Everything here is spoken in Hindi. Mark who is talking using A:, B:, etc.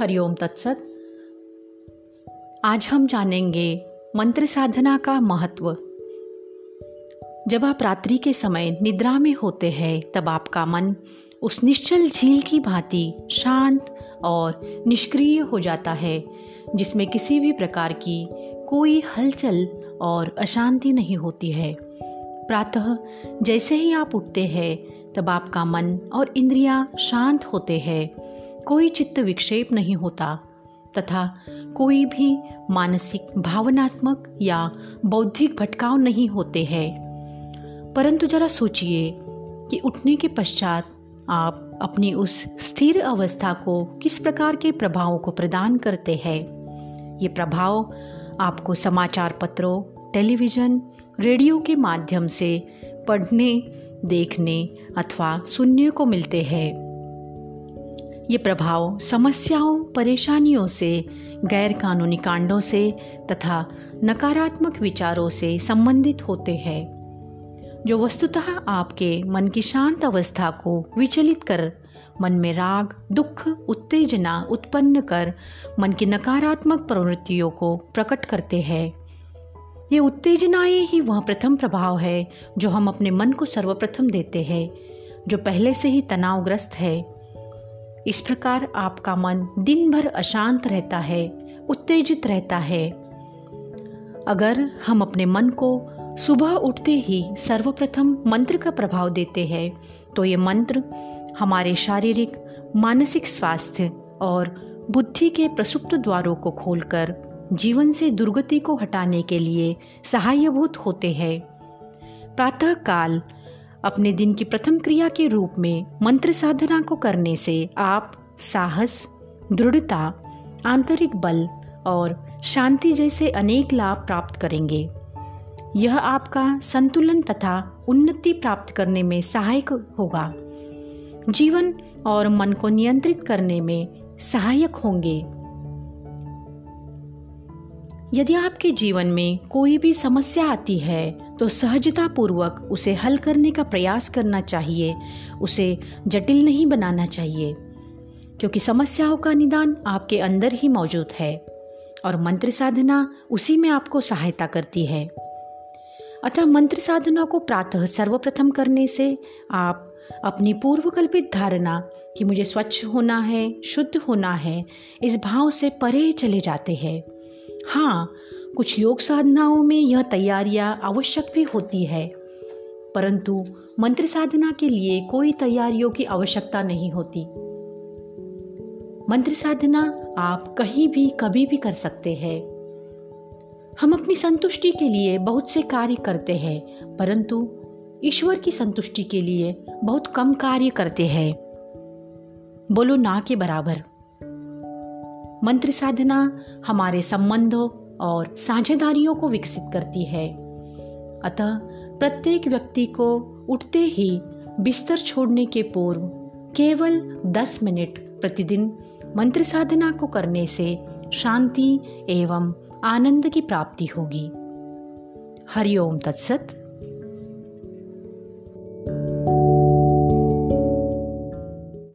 A: हरिओम तत्सत। आज हम जानेंगे मंत्र साधना का महत्व। जब आप रात्रि के समय निद्रा में होते हैं, तब आपका मन उस निश्चल झील की भांति शांत और निष्क्रिय हो जाता है, जिसमें किसी भी प्रकार की कोई हलचल और अशांति नहीं होती है। प्रातः जैसे ही आप उठते हैं, तब आपका मन और इंद्रियाँ शांत होते हैं। कोई चित्त विक्षेप नहीं होता, तथा कोई भी मानसिक, भावनात्मक या बौद्धिक भटकाव नहीं होते हैं। परंतु जरा सोचिए कि उठने के पश्चात आप अपनी उस स्थिर अवस्था को किस प्रकार के प्रभावों को प्रदान करते हैं। ये प्रभाव आपको समाचार पत्रों, टेलीविज़न, रेडियो के माध्यम से पढ़ने, देखने अथवा सुनने को मिलते हैं। ये प्रभाव समस्याओं, परेशानियों से गैर कानूनी कांडों से तथा नकारात्मक विचारों से संबंधित होते हैं, जो वस्तुतः आपके मन की शांत अवस्था को विचलित कर, मन में राग, दुख, उत्तेजना उत्पन्न कर, मन की नकारात्मक प्रवृत्तियों को प्रकट करते हैं। ये उत्तेजनाएँ ही वह प्रथम प्रभाव है, जो हम अपने मन को सर्वप्रथम देते हैं, जो पहले से ही तनावग्रस्त है। इस प्रकार आपका मन दिन भर अशांत रहता है, उत्तेजित रहता है। अगर हम अपने मन को सुबह उठते ही सर्वप्रथम मंत्र का प्रभाव देते हैं तो ये मंत्र हमारे शारीरिक, मानसिक स्वास्थ्य और बुद्धि के प्रसुप्त द्वारों को खोलकर जीवन से दुर्गति को हटाने के लिए सहायभूत होते हैं। प्रातः काल अपने दिन की प्रथम क्रिया के रूप में मंत्र साधना को करने से आप साहस, दृढ़ता, आंतरिक बल और शांति जैसे अनेक लाभ प्राप्त करेंगे। यह आपका संतुलन तथा उन्नति प्राप्त करने में सहायक होगा। जीवन और मन को नियंत्रित करने में सहायक होंगे। यदि आपके जीवन में कोई भी समस्या आती है तो सहजता पूर्वक उसे हल करने का प्रयास करना चाहिए, उसे जटिल नहीं बनाना चाहिए, क्योंकि समस्याओं का निदान आपके अंदर ही मौजूद है और मंत्र साधना उसी में आपको सहायता करती है। अतः मंत्र साधना को प्रातः सर्वप्रथम करने से आप अपनी पूर्वकल्पित धारणा कि मुझे स्वच्छ होना है, शुद्ध होना है, इस भाव से परे चले जाते हैं। हाँ कुछ योग साधनाओं में यह तैयारियाँ आवश्यक भी होती है। परंतु मंत्र साधना के लिए कोई तैयारियों की आवश्यकता नहीं होती। मंत्र साधना आप कहीं भी, कभी भी कर सकते हैं। हम अपनी संतुष्टि के लिए बहुत से कार्य करते हैं, परंतु ईश्वर की संतुष्टि के लिए बहुत कम कार्य करते हैं। बोलो ना के बराबर। मंत्र साधना हमारे संबंधों और साझेदारियों को विकसित करती है। अतः प्रत्येक व्यक्ति को उठते ही बिस्तर छोड़ने के पूर्व केवल 10 मिनट प्रतिदिन मंत्र साधना को करने से शांति एवं आनंद की प्राप्ति होगी। हरिओम तत्सत।